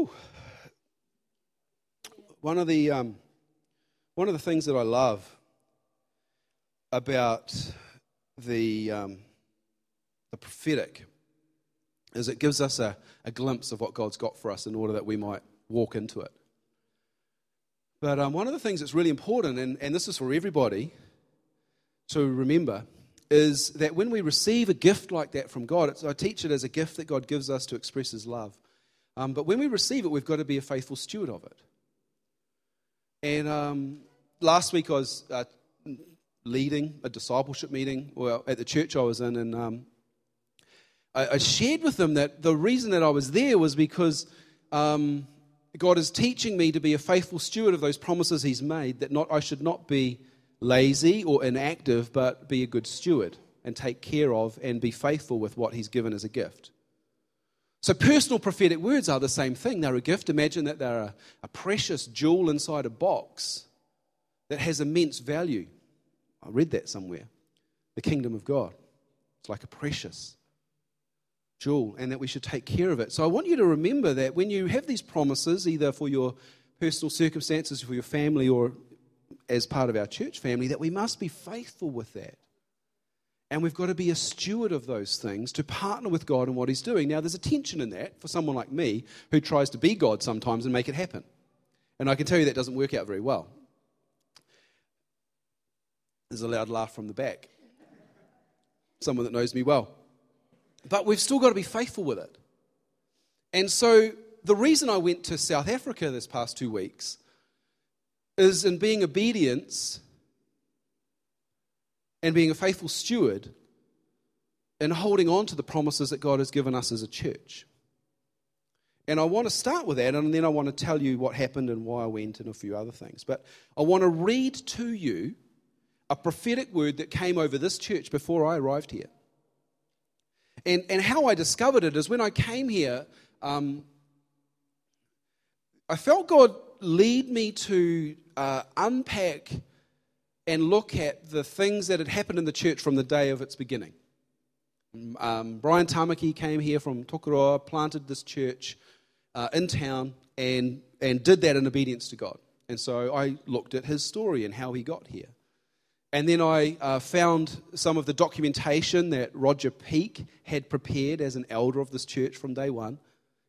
Whew. One of the um, one of the things that I love about the um, the prophetic is it gives us a, a glimpse of what God's got for us in order that we might walk into it. But um, one of the things that's really important, and, and this is for everybody to remember, is that when we receive a gift like that from God, I teach it as a gift that God gives us to express His love. Um, but when we receive it, we've got to be a faithful steward of it. And um, last week I was uh, leading a discipleship meeting well, at the church I was in, and um, I, I, shared with them that the reason that I was there was because um, God is teaching me to be a faithful steward of those promises He's made, that not, I should not be lazy or inactive, but be a good steward and take care of and be faithful with what He's given as a gift. So, personal prophetic words are the same thing. They're a gift. Imagine that they're a, a precious jewel inside a box that has immense value. I read that somewhere. The kingdom of God. It's like a precious jewel, and that we should take care of it. So, I want you to remember that when you have these promises, either for your personal circumstances, for your family, or as part of our church family, that we must be faithful with that. And we've got to be a steward of those things to partner with God in what He's doing. Now, there's a tension in that for someone like me who tries to be God sometimes and make it happen. And I can tell you that doesn't work out very well. There's a loud laugh from the back. Someone that knows me well. But we've still got to be faithful with it. And so, the reason I went to South Africa this past two weeks is in being obedience and being a faithful steward and holding on to the promises that God has given us as a church. And I want to start with that, and then I want to tell you what happened and why I went and a few other things. But I want to read to you a prophetic word that came over this church before I arrived here. And, and how I discovered it is when I came here, um, I felt God lead me to uh, unpack and look at the things that had happened in the church from the day of its beginning. Um, Brian Tamaki came here from Tokoroa, planted this church uh, in town, and, and did that in obedience to God. And so I looked at his story and how he got here. And then I uh, found some of the documentation that Roger Peak had prepared as an elder of this church from day one.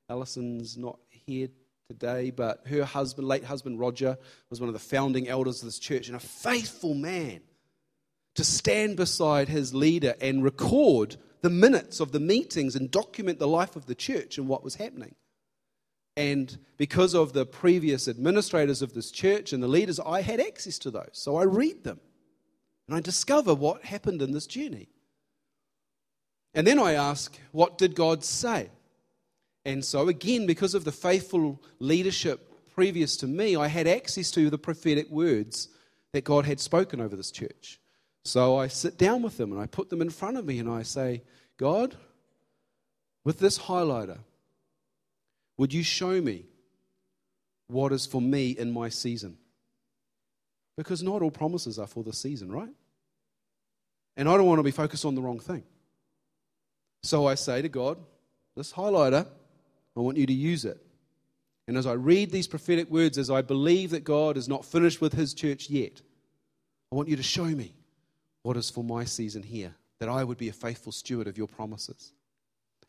Allison's not here today, but her husband, late husband Roger, was one of the founding elders of this church and a faithful man to stand beside his leader and record the minutes of the meetings and document the life of the church and what was happening. And because of the previous administrators of this church and the leaders, I had access to those. So I read them and I discover what happened in this journey. And then I ask, what did God say? And so, again, because of the faithful leadership previous to me, I had access to the prophetic words that God had spoken over this church. So I sit down with them and I put them in front of me and I say, God, with this highlighter, would you show me what is for me in my season? Because not all promises are for the season, right? And I don't want to be focused on the wrong thing. So I say to God, this highlighter, I want you to use it. And as I read these prophetic words, as I believe that God is not finished with his church yet, I want you to show me what is for my season here, that I would be a faithful steward of your promises.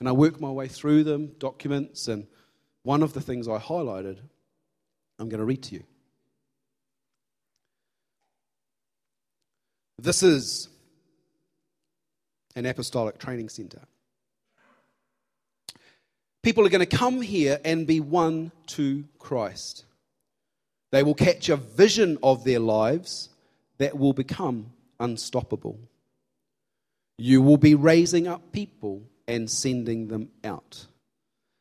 And I work my way through them, documents, and one of the things I highlighted, I'm going to read to you. This is an apostolic training center. People are going to come here and be won to Christ. They will catch a vision of their lives that will become unstoppable. You will be raising up people and sending them out.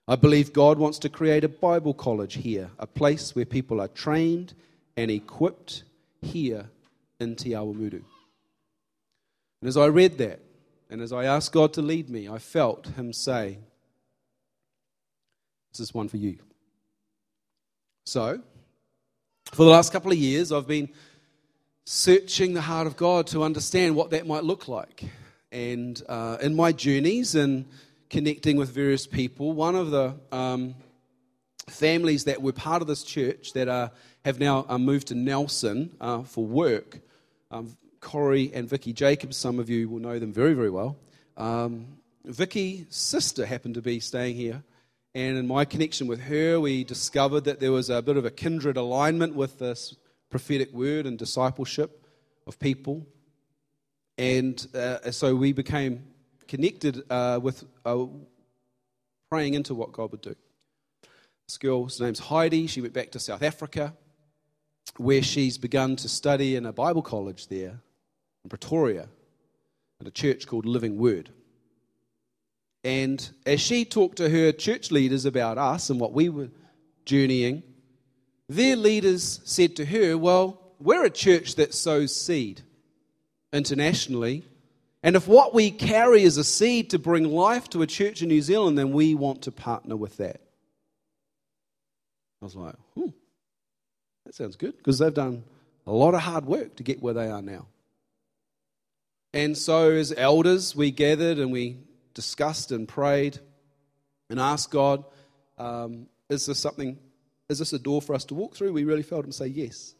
I believe God wants to create a Bible college here, a place where people are trained and equipped here in Te Awamutu. And as I read that, and as I asked God to lead me, I felt Him say, this is one for you. So, for the last couple of years, I've been searching the heart of God to understand what that might look like. And uh, in my journeys and connecting with various people, one of the um, families that were part of this church that are, have now uh, moved to Nelson uh, for work. Um, Corey and Vicky Jacobs, some of you will know them very, very well. Um, Vicky's sister happened to be staying here, and in my connection with her, we discovered that there was a bit of a kindred alignment with this prophetic word and discipleship of people. And uh, so we became connected uh, with uh, praying into what God would do. This girl's name's Heidi. She went back to South Africa, where she's begun to study in a Bible college there in Pretoria, at a church called Living Word. And as she talked to her church leaders about us and what we were journeying, their leaders said to her, Well, we're a church that sows seed internationally. And if what we carry is a seed to bring life to a church in New Zealand, then we want to partner with that. I was like, hmm, that sounds good because they've done a lot of hard work to get where they are now. And so, as elders, we gathered and we discussed and prayed and asked God, um, is this something, is this a door for us to walk through? We really felt him say yes.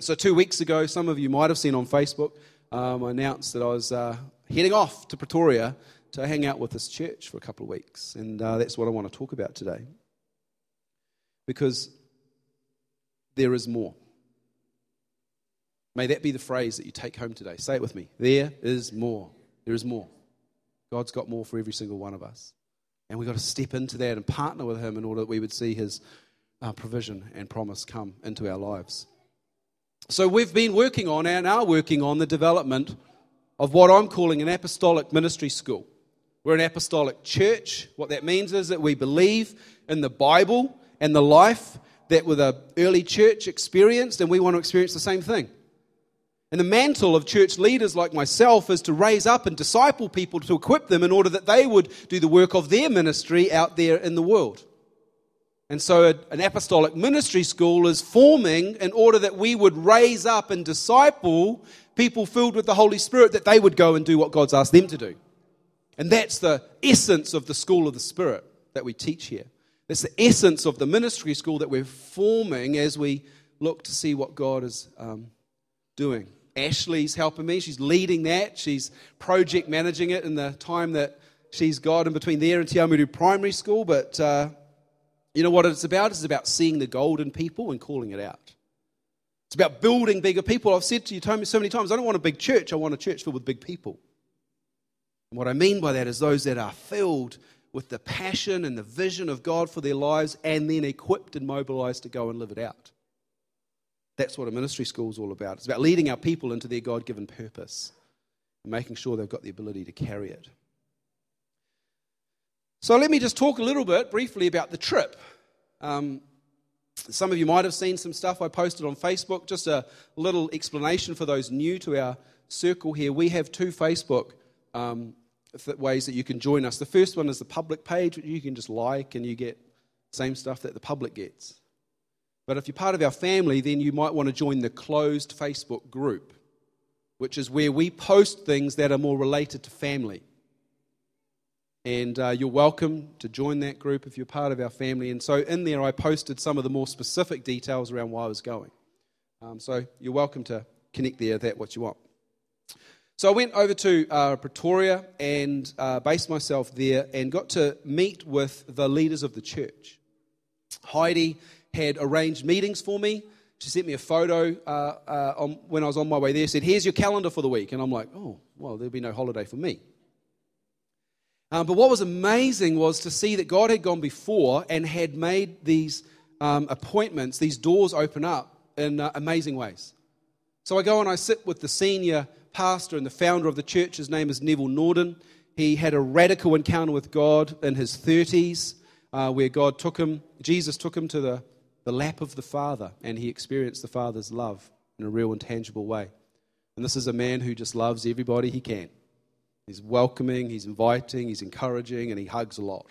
So, two weeks ago, some of you might have seen on Facebook, um, I announced that I was uh, heading off to Pretoria to hang out with this church for a couple of weeks. And uh, that's what I want to talk about today. Because there is more. May that be the phrase that you take home today. Say it with me. There is more. There is more. God's got more for every single one of us. And we've got to step into that and partner with Him in order that we would see His uh, provision and promise come into our lives. So we've been working on and are working on the development of what I'm calling an apostolic ministry school. We're an apostolic church. What that means is that we believe in the Bible and the life that the early church experienced, and we want to experience the same thing. And the mantle of church leaders like myself is to raise up and disciple people to equip them in order that they would do the work of their ministry out there in the world. And so, an apostolic ministry school is forming in order that we would raise up and disciple people filled with the Holy Spirit, that they would go and do what God's asked them to do. And that's the essence of the school of the Spirit that we teach here. That's the essence of the ministry school that we're forming as we look to see what God is um, doing. Ashley's helping me. She's leading that. She's project managing it in the time that she's got in between there and Te Awamutu Primary School. But uh, you know what it's about? It's about seeing the gold in people and calling it out. It's about building bigger people. I've said to you so many times, I don't want a big church. I want a church filled with big people. And what I mean by that is those that are filled with the passion and the vision of God for their lives and then equipped and mobilized to go and live it out. That's what a ministry school is all about. It's about leading our people into their God given purpose and making sure they've got the ability to carry it. So, let me just talk a little bit briefly about the trip. Um, some of you might have seen some stuff I posted on Facebook. Just a little explanation for those new to our circle here. We have two Facebook um, ways that you can join us. The first one is the public page, which you can just like and you get same stuff that the public gets. But if you're part of our family, then you might want to join the closed Facebook group, which is where we post things that are more related to family. And uh, you're welcome to join that group if you're part of our family. And so in there, I posted some of the more specific details around why I was going. Um, so you're welcome to connect there, that what you want. So I went over to uh, Pretoria and uh, based myself there and got to meet with the leaders of the church. Heidi had arranged meetings for me. She sent me a photo uh, uh, on, when I was on my way there. Said, "Here's your calendar for the week," and I'm like, "Oh, well, there'll be no holiday for me." Um, but what was amazing was to see that God had gone before and had made these um, appointments, these doors open up in uh, amazing ways. So I go and I sit with the senior pastor and the founder of the church. His name is Neville Norden. He had a radical encounter with God in his 30s, uh, where God took him, Jesus took him to the the lap of the Father, and he experienced the Father's love in a real and tangible way. And this is a man who just loves everybody he can. He's welcoming, he's inviting, he's encouraging, and he hugs a lot.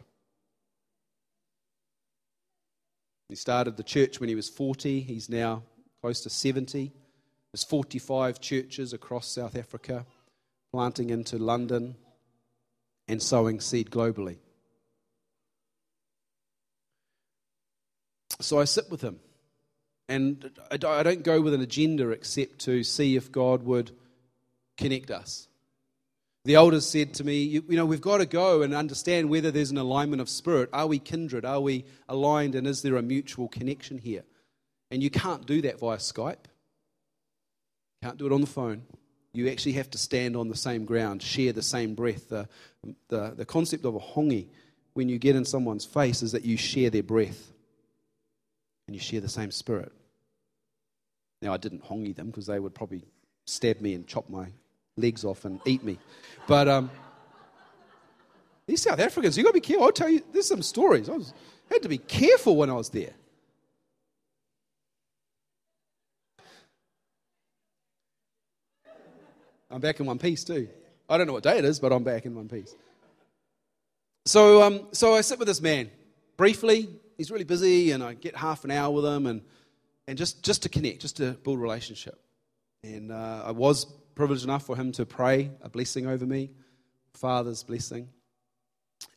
He started the church when he was 40. He's now close to 70. There's 45 churches across South Africa, planting into London and sowing seed globally. So I sit with him. And I don't go with an agenda except to see if God would connect us. The elders said to me, you, you, know, we've got to go and understand whether there's an alignment of spirit. Are we kindred? Are we aligned? And is there a mutual connection here? And you can't do that via Skype. Can't do it on the phone. You actually have to stand on the same ground, share the same breath. The, the, the concept of a hongi, when you get in someone's face, is that you share their breath and you share the same spirit. Now, I didn't hongi them because they would probably stab me and chop my legs off and eat me. But um, these South Africans, you've got to be careful. I'll tell you, there's some stories. I was, had to be careful when I was there. I'm back in one piece too. I don't know what day it is, but I'm back in one piece. So, um, so I sit with this man briefly. He's really busy, and I get half an hour with him, and, and just, just to connect, just to build relationship. And uh, I was privileged enough for him to pray a blessing over me, Father's blessing.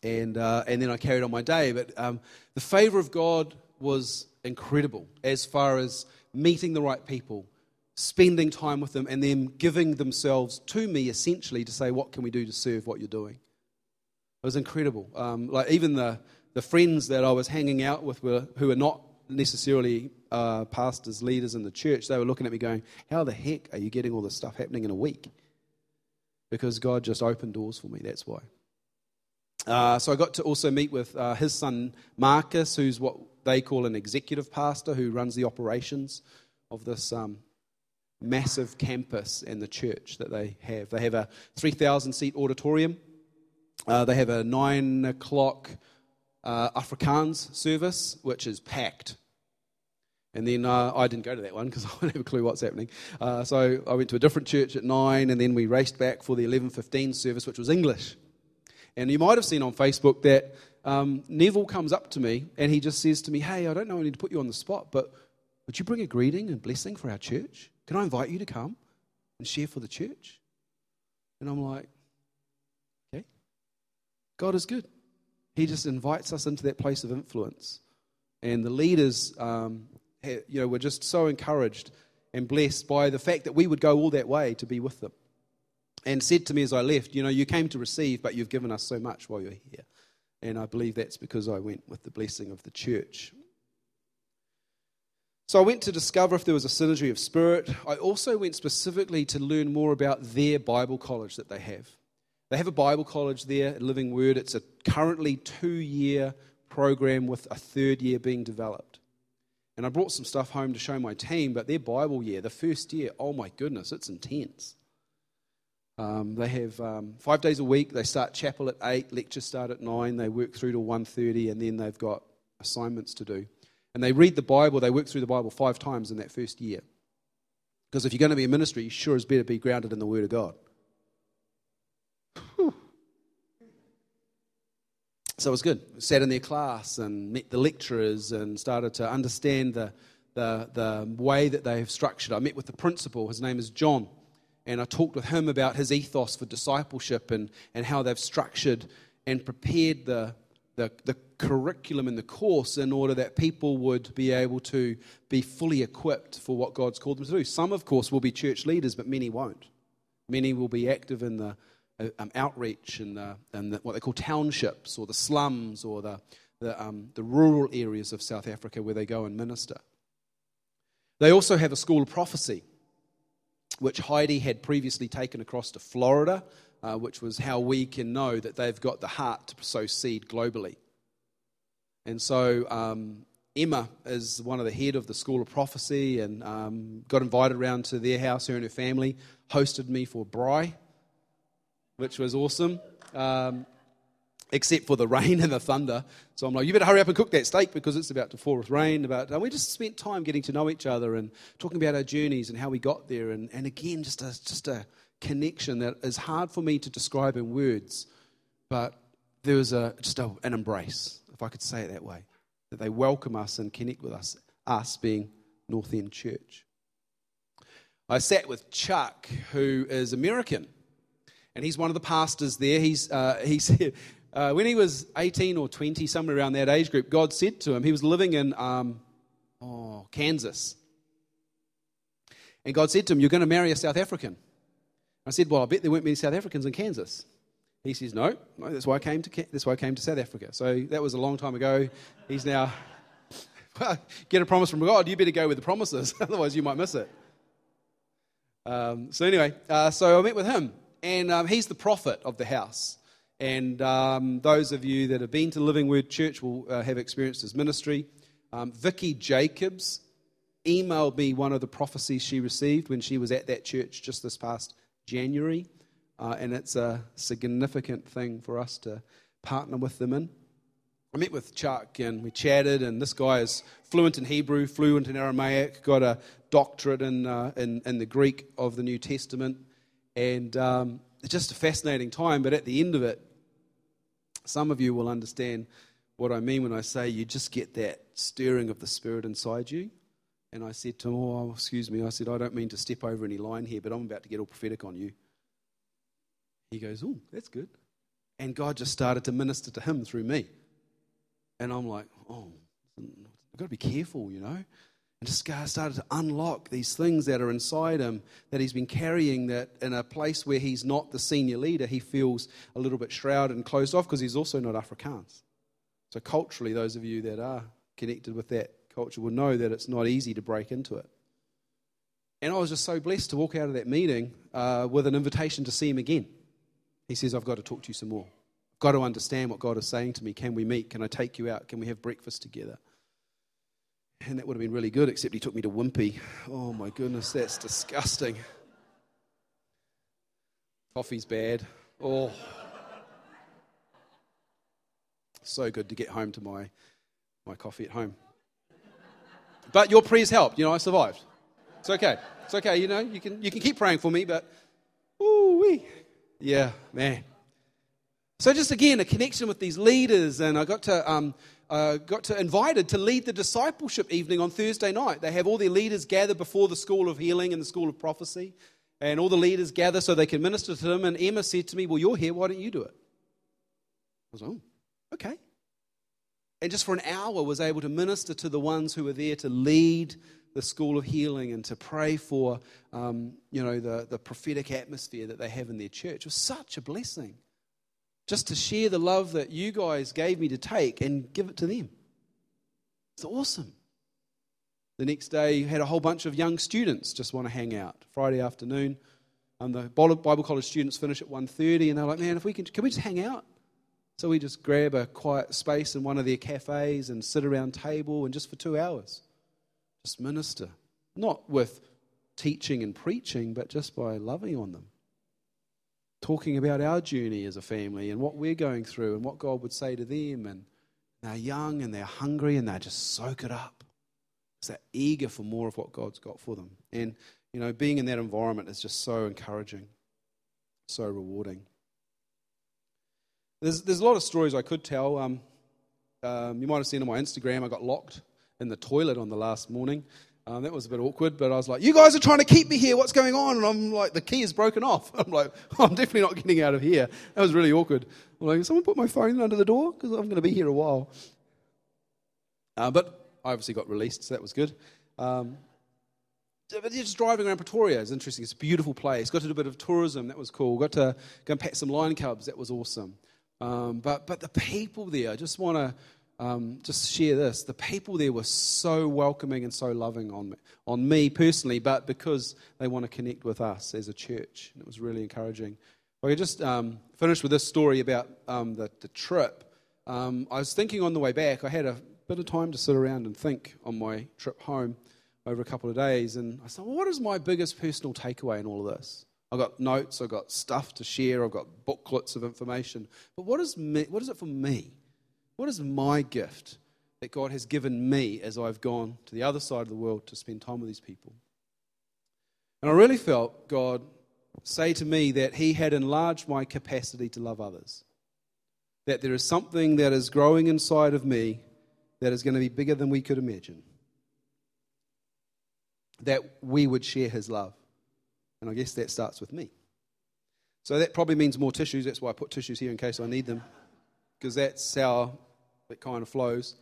And, uh, and then I carried on my day. But um, the favor of God was incredible as far as meeting the right people, spending time with them, and them giving themselves to me essentially to say, What can we do to serve what you're doing? It was incredible. Um, like even the, the friends that I was hanging out with were, who are not necessarily uh, pastors, leaders in the church, they were looking at me going, How the heck are you getting all this stuff happening in a week? Because God just opened doors for me, that's why. Uh, so I got to also meet with uh, his son Marcus, who's what they call an executive pastor who runs the operations of this um, massive campus and the church that they have. They have a 3,000 seat auditorium, uh, they have a 9 o'clock uh, Afrikaans service, which is packed. And then uh, I didn't go to that one because I don't have a clue what's happening. Uh, so I went to a different church at 9, and then we raced back for the 11.15 service, which was English. And you might have seen on Facebook that um, Neville comes up to me, and he just says to me, hey, I don't know I need to put you on the spot, but would you bring a greeting and blessing for our church? Can I invite you to come and share for the church? And I'm like, okay. God is good. He just invites us into that place of influence. And the leaders, um, you know, were just so encouraged and blessed by the fact that we would go all that way to be with them. And said to me as I left, you know, you came to receive, but you've given us so much while you're here. And I believe that's because I went with the blessing of the church. So I went to discover if there was a synergy of spirit. I also went specifically to learn more about their Bible college that they have. They have a Bible college there Living Word. It's a currently two year program with a third year being developed. And I brought some stuff home to show my team, but their Bible year, the first year, oh my goodness, it's intense. Um, they have um, five days a week. They start chapel at eight, lectures start at nine. They work through to 1.30, and then they've got assignments to do. And they read the Bible. They work through the Bible five times in that first year. Because if you're going to be a ministry, you sure as better be grounded in the Word of God. So it was good. Sat in their class and met the lecturers and started to understand the, the, the way that they have structured. I met with the principal. His name is John. And I talked with him about his ethos for discipleship and, and how they've structured and prepared the, the, the curriculum and the course in order that people would be able to be fully equipped for what God's called them to do. Some, of course, will be church leaders, but many won't. Many will be active in the um, outreach and, the, and the, what they call townships or the slums or the, the, um, the rural areas of South Africa where they go and minister. They also have a school of prophecy, which Heidi had previously taken across to Florida, uh, which was how we can know that they've got the heart to sow seed globally. And so um, Emma is one of the head of the School of Prophecy and um, got invited around to their house, her and her family, hosted me for braai, which was awesome, um, except for the rain and the thunder. So I'm like, you better hurry up and cook that steak because it's about to fall with rain. About, and we just spent time getting to know each other and talking about our journeys and how we got there. And, and again, just a, just a connection that is hard for me to describe in words, but there was a, just a, an embrace, if I could say it that way, that they welcome us and connect with us, us being North End Church. I sat with Chuck, who is American and he's one of the pastors there. He's, uh, he said, uh, when he was 18 or 20, somewhere around that age group, God said to him, he was living in um, Oh, Kansas. And God said to him, You're going to marry a South African. I said, Well, I bet there weren't many South Africans in Kansas. He says, No, no that's, why I came to, that's why I came to South Africa. So that was a long time ago. He's now, well, get a promise from God. You better go with the promises, otherwise, you might miss it. Um, so, anyway, uh, so I met with him, and um, he's the prophet of the house. And um, those of you that have been to Living Word Church will uh, have experienced his ministry. Um, Vicky Jacobs emailed me one of the prophecies she received when she was at that church just this past January. Uh, and it's a significant thing for us to partner with them in. I met with Chuck and we chatted, and this guy is fluent in Hebrew, fluent in Aramaic, got a doctorate in, uh, in, in, the Greek of the New Testament. And um, it's just a fascinating time, but at the end of it, some of you will understand what I mean when I say you just get that stirring of the Spirit inside you. And I said to him, Oh, excuse me. I said, I don't mean to step over any line here, but I'm about to get all prophetic on you. He goes, Oh, that's good. And God just started to minister to him through me. And I'm like, Oh, I've got to be careful, you know. And just started to unlock these things that are inside him that he's been carrying. That in a place where he's not the senior leader, he feels a little bit shrouded and closed off because he's also not Afrikaans. So, culturally, those of you that are connected with that culture will know that it's not easy to break into it. And I was just so blessed to walk out of that meeting uh, with an invitation to see him again. He says, I've got to talk to you some more. I've got to understand what God is saying to me. Can we meet? Can I take you out? Can we have breakfast together? And that would have been really good, except he took me to Wimpy. Oh my goodness, that's disgusting. Coffee's bad. Oh. So good to get home to my, my coffee at home. But your prayers helped. You know, I survived. It's okay. It's okay. You know, you can, you can keep praying for me, but, ooh wee. Yeah, man. So just again, a connection with these leaders, and I got to um, uh, got to invited to lead the discipleship evening on Thursday night. They have all their leaders gather before the School of Healing and the School of Prophecy, and all the leaders gather so they can minister to them. And Emma said to me, "Well, you're here. Why don't you do it?" I was "Oh, okay." And just for an hour, was able to minister to the ones who were there to lead the School of Healing and to pray for, um, you know, the, the prophetic atmosphere that they have in their church. It was such a blessing just to share the love that you guys gave me to take and give it to them. It's awesome. The next day, you had a whole bunch of young students just want to hang out. Friday afternoon, and the Bible college students finish at 1.30, and they're like, man, if we can, can we just hang out? So we just grab a quiet space in one of their cafes and sit around table and just for two hours, just minister. Not with teaching and preaching, but just by loving on them talking about our journey as a family and what we're going through and what God would say to them. And they're young and they're hungry and they just soak it up. Because they're eager for more of what God's got for them. And, you know, being in that environment is just so encouraging, so rewarding. There's, there's a lot of stories I could tell. Um, um, you might have seen on my Instagram, I got locked in the toilet on the last morning. Um, that was a bit awkward, but I was like, You guys are trying to keep me here. What's going on? And I'm like, The key is broken off. I'm like, I'm definitely not getting out of here. That was really awkward. I'm like, Someone put my phone under the door because I'm going to be here a while. Uh, but I obviously got released, so that was good. Um, but just driving around Pretoria is interesting. It's a beautiful place. Got to do a bit of tourism. That was cool. Got to go and pet some lion cubs. That was awesome. Um, but, but the people there, I just want to um, just share this. The people there were so welcoming and so loving on me, on me personally, but because they want to connect with us as a church. And it was really encouraging. I could just um, finish with this story about um, the, the, trip. Um, I was thinking on the way back, I had a bit of time to sit around and think on my trip home over a couple of days. And I thought, well, what is my biggest personal takeaway in all of this? I've got notes, I've got stuff to share, I've got booklets of information. But what is, me, what is it for me? What is my gift that God has given me as I've gone to the other side of the world to spend time with these people? And I really felt God say to me that He had enlarged my capacity to love others. That there is something that is growing inside of me that is going to be bigger than we could imagine. That we would share His love. And I guess that starts with me. So that probably means more tissues. That's why I put tissues here in case I need them because that's how it kind of flows.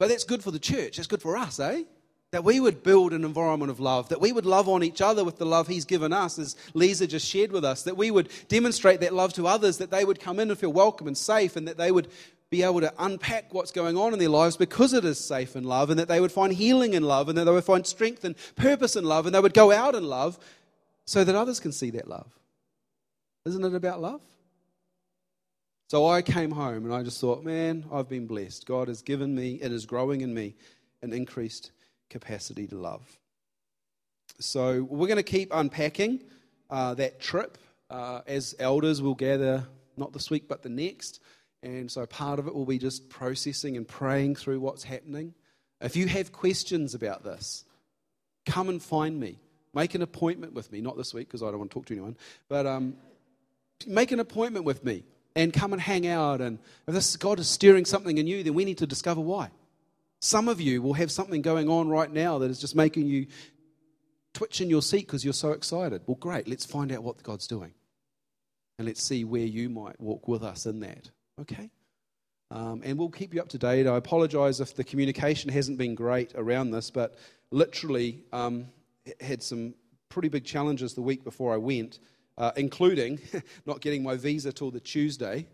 But that's good for the church. That's good for us, eh? That we would build an environment of love, that we would love on each other with the love He's given us, as Lisa just shared with us, that we would demonstrate that love to others, that they would come in and feel welcome and safe, and that they would be able to unpack what's going on in their lives because it is safe in love, and that they would find healing in love, and that they would find strength and purpose in love, and they would go out in love so that others can see that love. Isn't it about love? So I came home and I just thought, man, I've been blessed. God has given me and is growing in me an increased capacity to love. So we're going to keep unpacking uh, that trip. Uh, as elders, we'll gather not this week but the next. And so part of it will be just processing and praying through what's happening. If you have questions about this, come and find me. Make an appointment with me. Not this week because I don't want to talk to anyone, but um, make an appointment with me and come and hang out. And if this God is stirring something in you, then we need to discover why. Some of you will have something going on right now that is just making you twitch in your seat because you're so excited. Well, great. Let's find out what God's doing. And let's see where you might walk with us in that. Okay? Um, and we'll keep you up to date. I apologize if the communication hasn't been great around this, but literally um, had some pretty big challenges the week before I went uh, including not getting my visa till the Tuesday,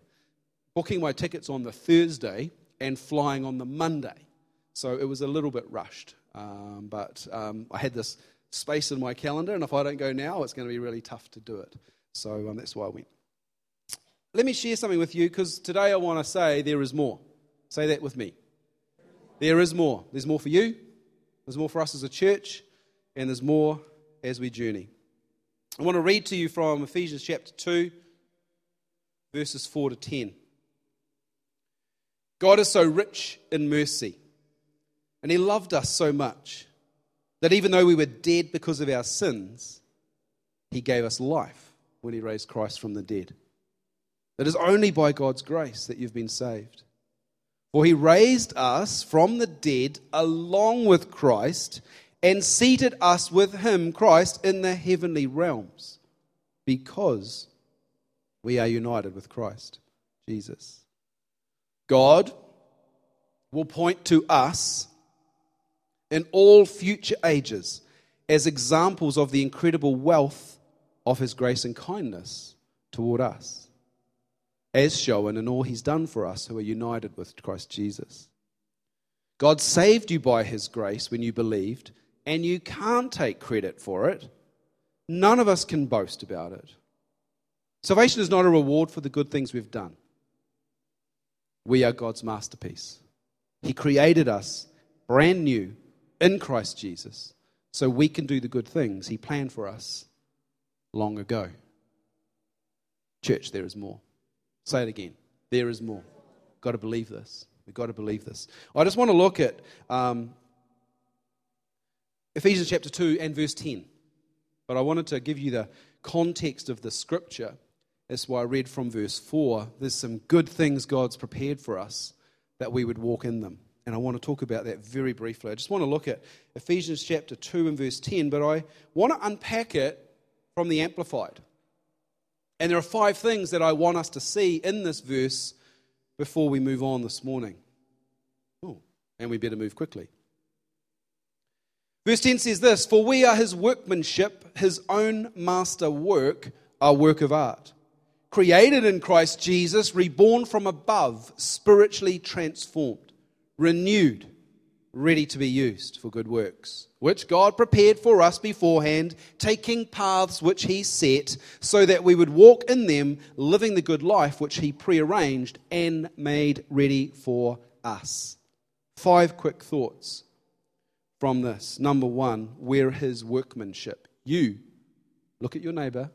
booking my tickets on the Thursday, and flying on the Monday. So it was a little bit rushed. Um, but um, I had this space in my calendar, and if I don't go now, it's going to be really tough to do it. So um, that's why I went. Let me share something with you because today I want to say there is more. Say that with me. There is more. There's more for you, there's more for us as a church, and there's more as we journey. I want to read to you from Ephesians chapter 2, verses 4 to 10. God is so rich in mercy, and He loved us so much that even though we were dead because of our sins, He gave us life when He raised Christ from the dead. It is only by God's grace that you've been saved. For He raised us from the dead along with Christ and seated us with him, Christ, in the heavenly realms because we are united with Christ, Jesus. God will point to us in all future ages as examples of the incredible wealth of his grace and kindness toward us, as shown in all he's done for us who are united with Christ Jesus. God saved you by his grace when you believed and you can't take credit for it. None of us can boast about it. Salvation is not a reward for the good things we've done. We are God's masterpiece. He created us brand new in Christ Jesus so we can do the good things He planned for us long ago. Church, there is more. Say it again. There is more. Got to believe this. We've got to believe this. I just want to look at um, Ephesians chapter 2 and verse 10. But I wanted to give you the context of the scripture. That's why I read from verse 4. There's some good things God's prepared for us that we would walk in them. And I want to talk about that very briefly. I just want to look at Ephesians chapter 2 and verse 10, but I want to unpack it from the Amplified. And there are five things that I want us to see in this verse before we move on this morning. Oh, and we better move quickly. Verse 10 says this For we are his workmanship, his own master work, our work of art. Created in Christ Jesus, reborn from above, spiritually transformed, renewed, ready to be used for good works, which God prepared for us beforehand, taking paths which he set, so that we would walk in them, living the good life which he prearranged and made ready for us. Five quick thoughts from this. Number one, we're his workmanship. You, look at your neighbor,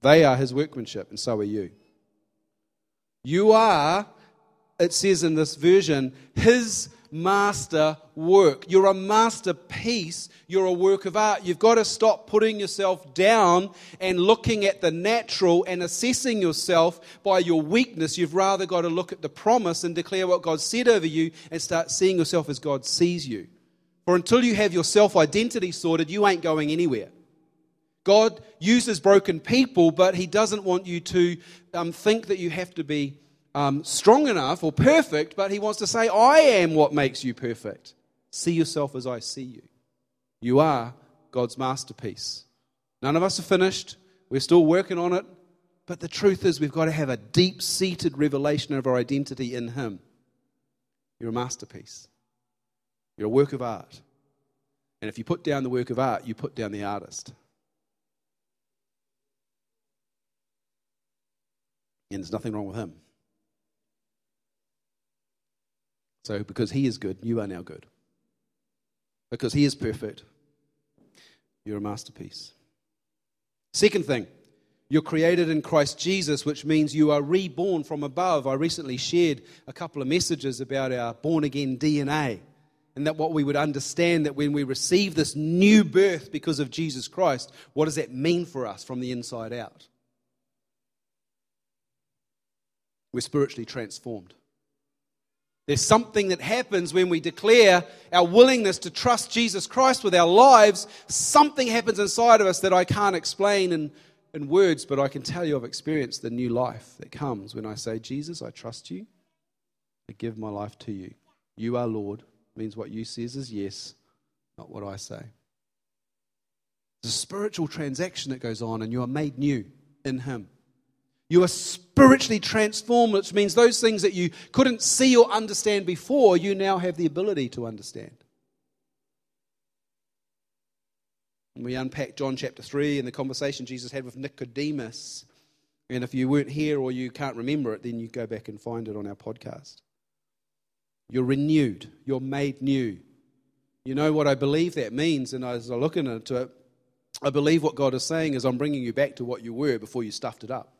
they are his workmanship, and so are you. You are, it says in this version, his master work. You're a masterpiece. You're a work of art. You've got to stop putting yourself down and looking at the natural and assessing yourself by your weakness. You've rather got to look at the promise and declare what God said over you and start seeing yourself as God sees you. For until you have your self identity sorted, you ain't going anywhere. God uses broken people, but He doesn't want you to um, think that you have to be um, strong enough or perfect, but He wants to say, I am what makes you perfect. See yourself as I see you. You are God's masterpiece. None of us are finished. We're still working on it. But the truth is, we've got to have a deep seated revelation of our identity in Him. You're a masterpiece, you're a work of art. And if you put down the work of art, you put down the artist. And there's nothing wrong with him. So, because he is good, you are now good. Because he is perfect, you're a masterpiece. Second thing, you're created in Christ Jesus, which means you are reborn from above. I recently shared a couple of messages about our born again DNA, and that what we would understand that when we receive this new birth because of Jesus Christ, what does that mean for us from the inside out? We're spiritually transformed. There's something that happens when we declare our willingness to trust Jesus Christ with our lives. Something happens inside of us that I can't explain in, in words, but I can tell you I've experienced the new life that comes when I say, Jesus, I trust you. I give my life to you. You are Lord. Means what you says is yes, not what I say. There's a spiritual transaction that goes on, and you are made new in Him. You are spiritually transformed, which means those things that you couldn't see or understand before, you now have the ability to understand. And we unpack John chapter 3 and the conversation Jesus had with Nicodemus. And if you weren't here or you can't remember it, then you go back and find it on our podcast. You're renewed, you're made new. You know what I believe that means, and as I look into it, I believe what God is saying is I'm bringing you back to what you were before you stuffed it up.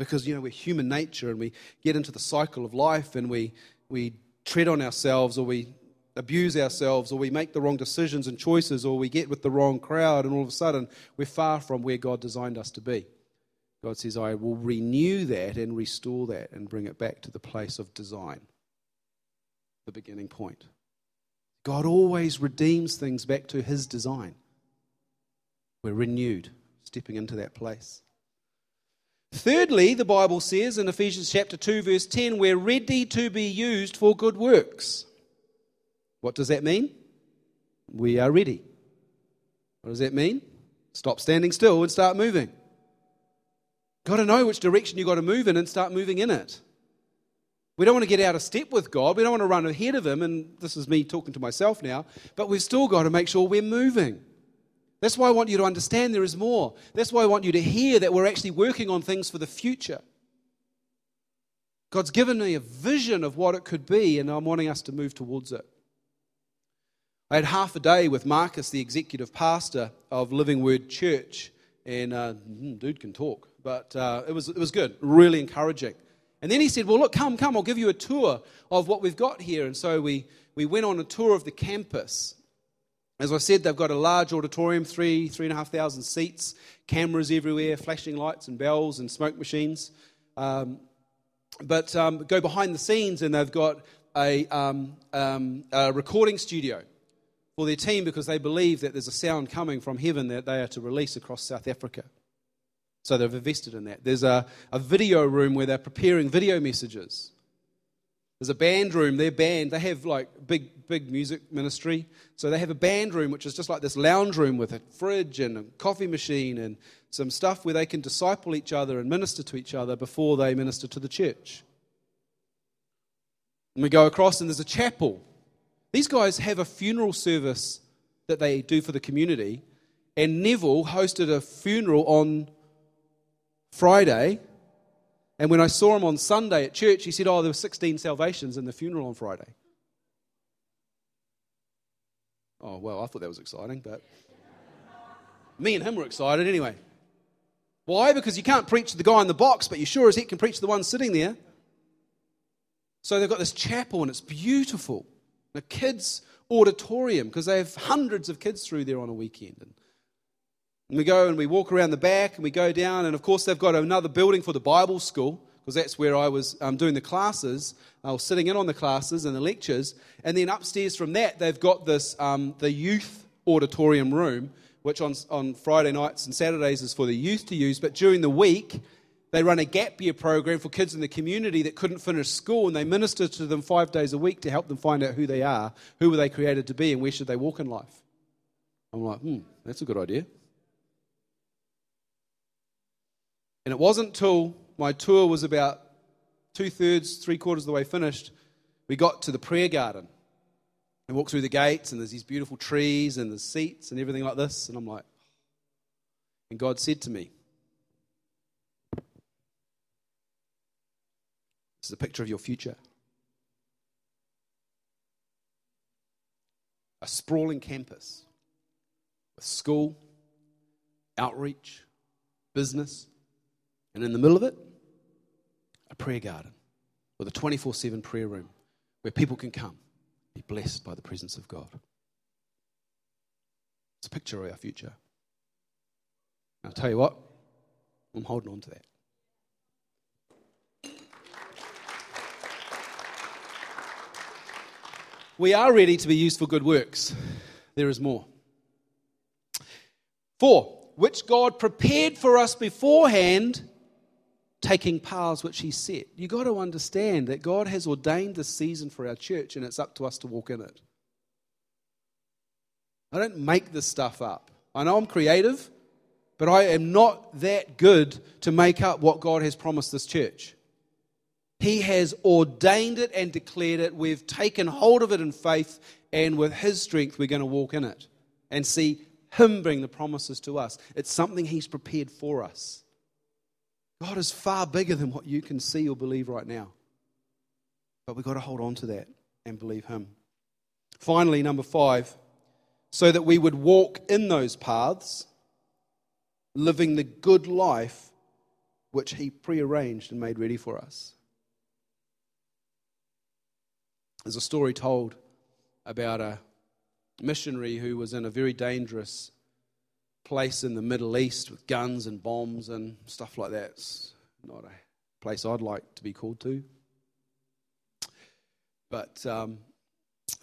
because you know we're human nature and we get into the cycle of life and we we tread on ourselves or we abuse ourselves or we make the wrong decisions and choices or we get with the wrong crowd and all of a sudden we're far from where God designed us to be. God says, I will renew that and restore that and bring it back to the place of design, the beginning point. God always redeems things back to his design. We're renewed, stepping into that place. Thirdly, the Bible says in Ephesians chapter 2 verse 10, we're ready to be used for good works. What does that mean? We are ready. What does that mean? Stop standing still and start moving. Got to know which direction you've got to move in and start moving in it. We don't want to get out of step with God. We don't want to run ahead of Him. And this is me talking to myself now. But we've still got to make sure we're moving. That's why I want you to understand there is more. That's why I want you to hear that we're actually working on things for the future. God's given me a vision of what it could be, and I'm wanting us to move towards it. I had half a day with Marcus, the executive pastor of Living Word Church, and uh, hmm, dude can talk, but uh, it, was, it was good, really encouraging. And then he said, Well, look, come, come, I'll give you a tour of what we've got here. And so we, we went on a tour of the campus. As I said, they've got a large auditorium, three, three and a half thousand seats, cameras everywhere, flashing lights and bells and smoke machines. Um, but um, go behind the scenes and they've got a, um, um, a, recording studio for their team because they believe that there's a sound coming from heaven that they are to release across South Africa. So they've invested in that. There's a, a video room where they're preparing video messages. There's a band room. Their band, they have like big, big music ministry. So they have a band room, which is just like this lounge room with a fridge and a coffee machine and some stuff where they can disciple each other and minister to each other before they minister to the church. And we go across, and there's a chapel. These guys have a funeral service that they do for the community. And Neville hosted a funeral on Friday and when I saw him on Sunday at church, he said, Oh, there were 16 salvations in the funeral on Friday. Oh, well, I thought that was exciting, but me and him were excited anyway. Why? Because you can't preach to the guy in the box, but you sure as heck can preach to the one sitting there. So they've got this chapel and it's beautiful. A kids' auditorium because they have hundreds of kids through there on a weekend. And and we go and we walk around the back and we go down. And of course, they've got another building for the Bible school because that's where I was um, doing the classes. I was sitting in on the classes and the lectures. And then upstairs from that, they've got this um, the youth auditorium room, which on, on Friday nights and Saturdays is for the youth to use. But during the week, They run a gap year program for kids in the community that couldn't finish school, and they minister to them five days a week to help them find out who they are, who were they created to be, and where should they walk in life. I'm like, hmm, that's a good idea. And it wasn't until my tour was about two thirds, three quarters of the way finished, we got to the prayer garden. We walked through the gates, and there's these beautiful trees and the seats and everything like this. And I'm like, and God said to me, This is a picture of your future. A sprawling campus with school, outreach, business, and in the middle of it, a prayer garden with a 24 7 prayer room where people can come, be blessed by the presence of God. It's a picture of our future. I'll tell you what, I'm holding on to that. We are ready to be used for good works. There is more. Four, which God prepared for us beforehand, taking paths which He set. You've got to understand that God has ordained this season for our church, and it's up to us to walk in it. I don't make this stuff up. I know I'm creative, but I am not that good to make up what God has promised this church. He has ordained it and declared it. We've taken hold of it in faith, and with His strength, we're going to walk in it and see Him bring the promises to us. It's something He's prepared for us. God is far bigger than what you can see or believe right now. But we've got to hold on to that and believe Him. Finally, number five, so that we would walk in those paths, living the good life which He prearranged and made ready for us. There's a story told about a missionary who was in a very dangerous place in the Middle East with guns and bombs and stuff like that. It's not a place I'd like to be called to. But um,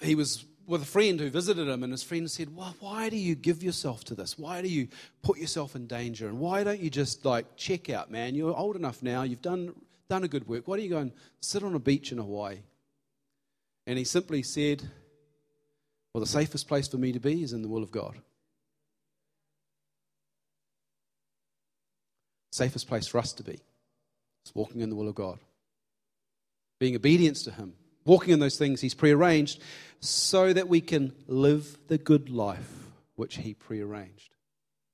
he was with a friend who visited him, and his friend said, well, Why do you give yourself to this? Why do you put yourself in danger? And why don't you just like check out, man? You're old enough now, you've done, done a good work. Why don't you go and sit on a beach in Hawaii? And he simply said, Well, the safest place for me to be is in the will of God. Safest place for us to be is walking in the will of God, being obedience to Him, walking in those things He's prearranged so that we can live the good life which He prearranged.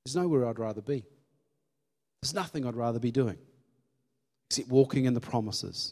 There's nowhere I'd rather be. There's nothing I'd rather be doing except walking in the promises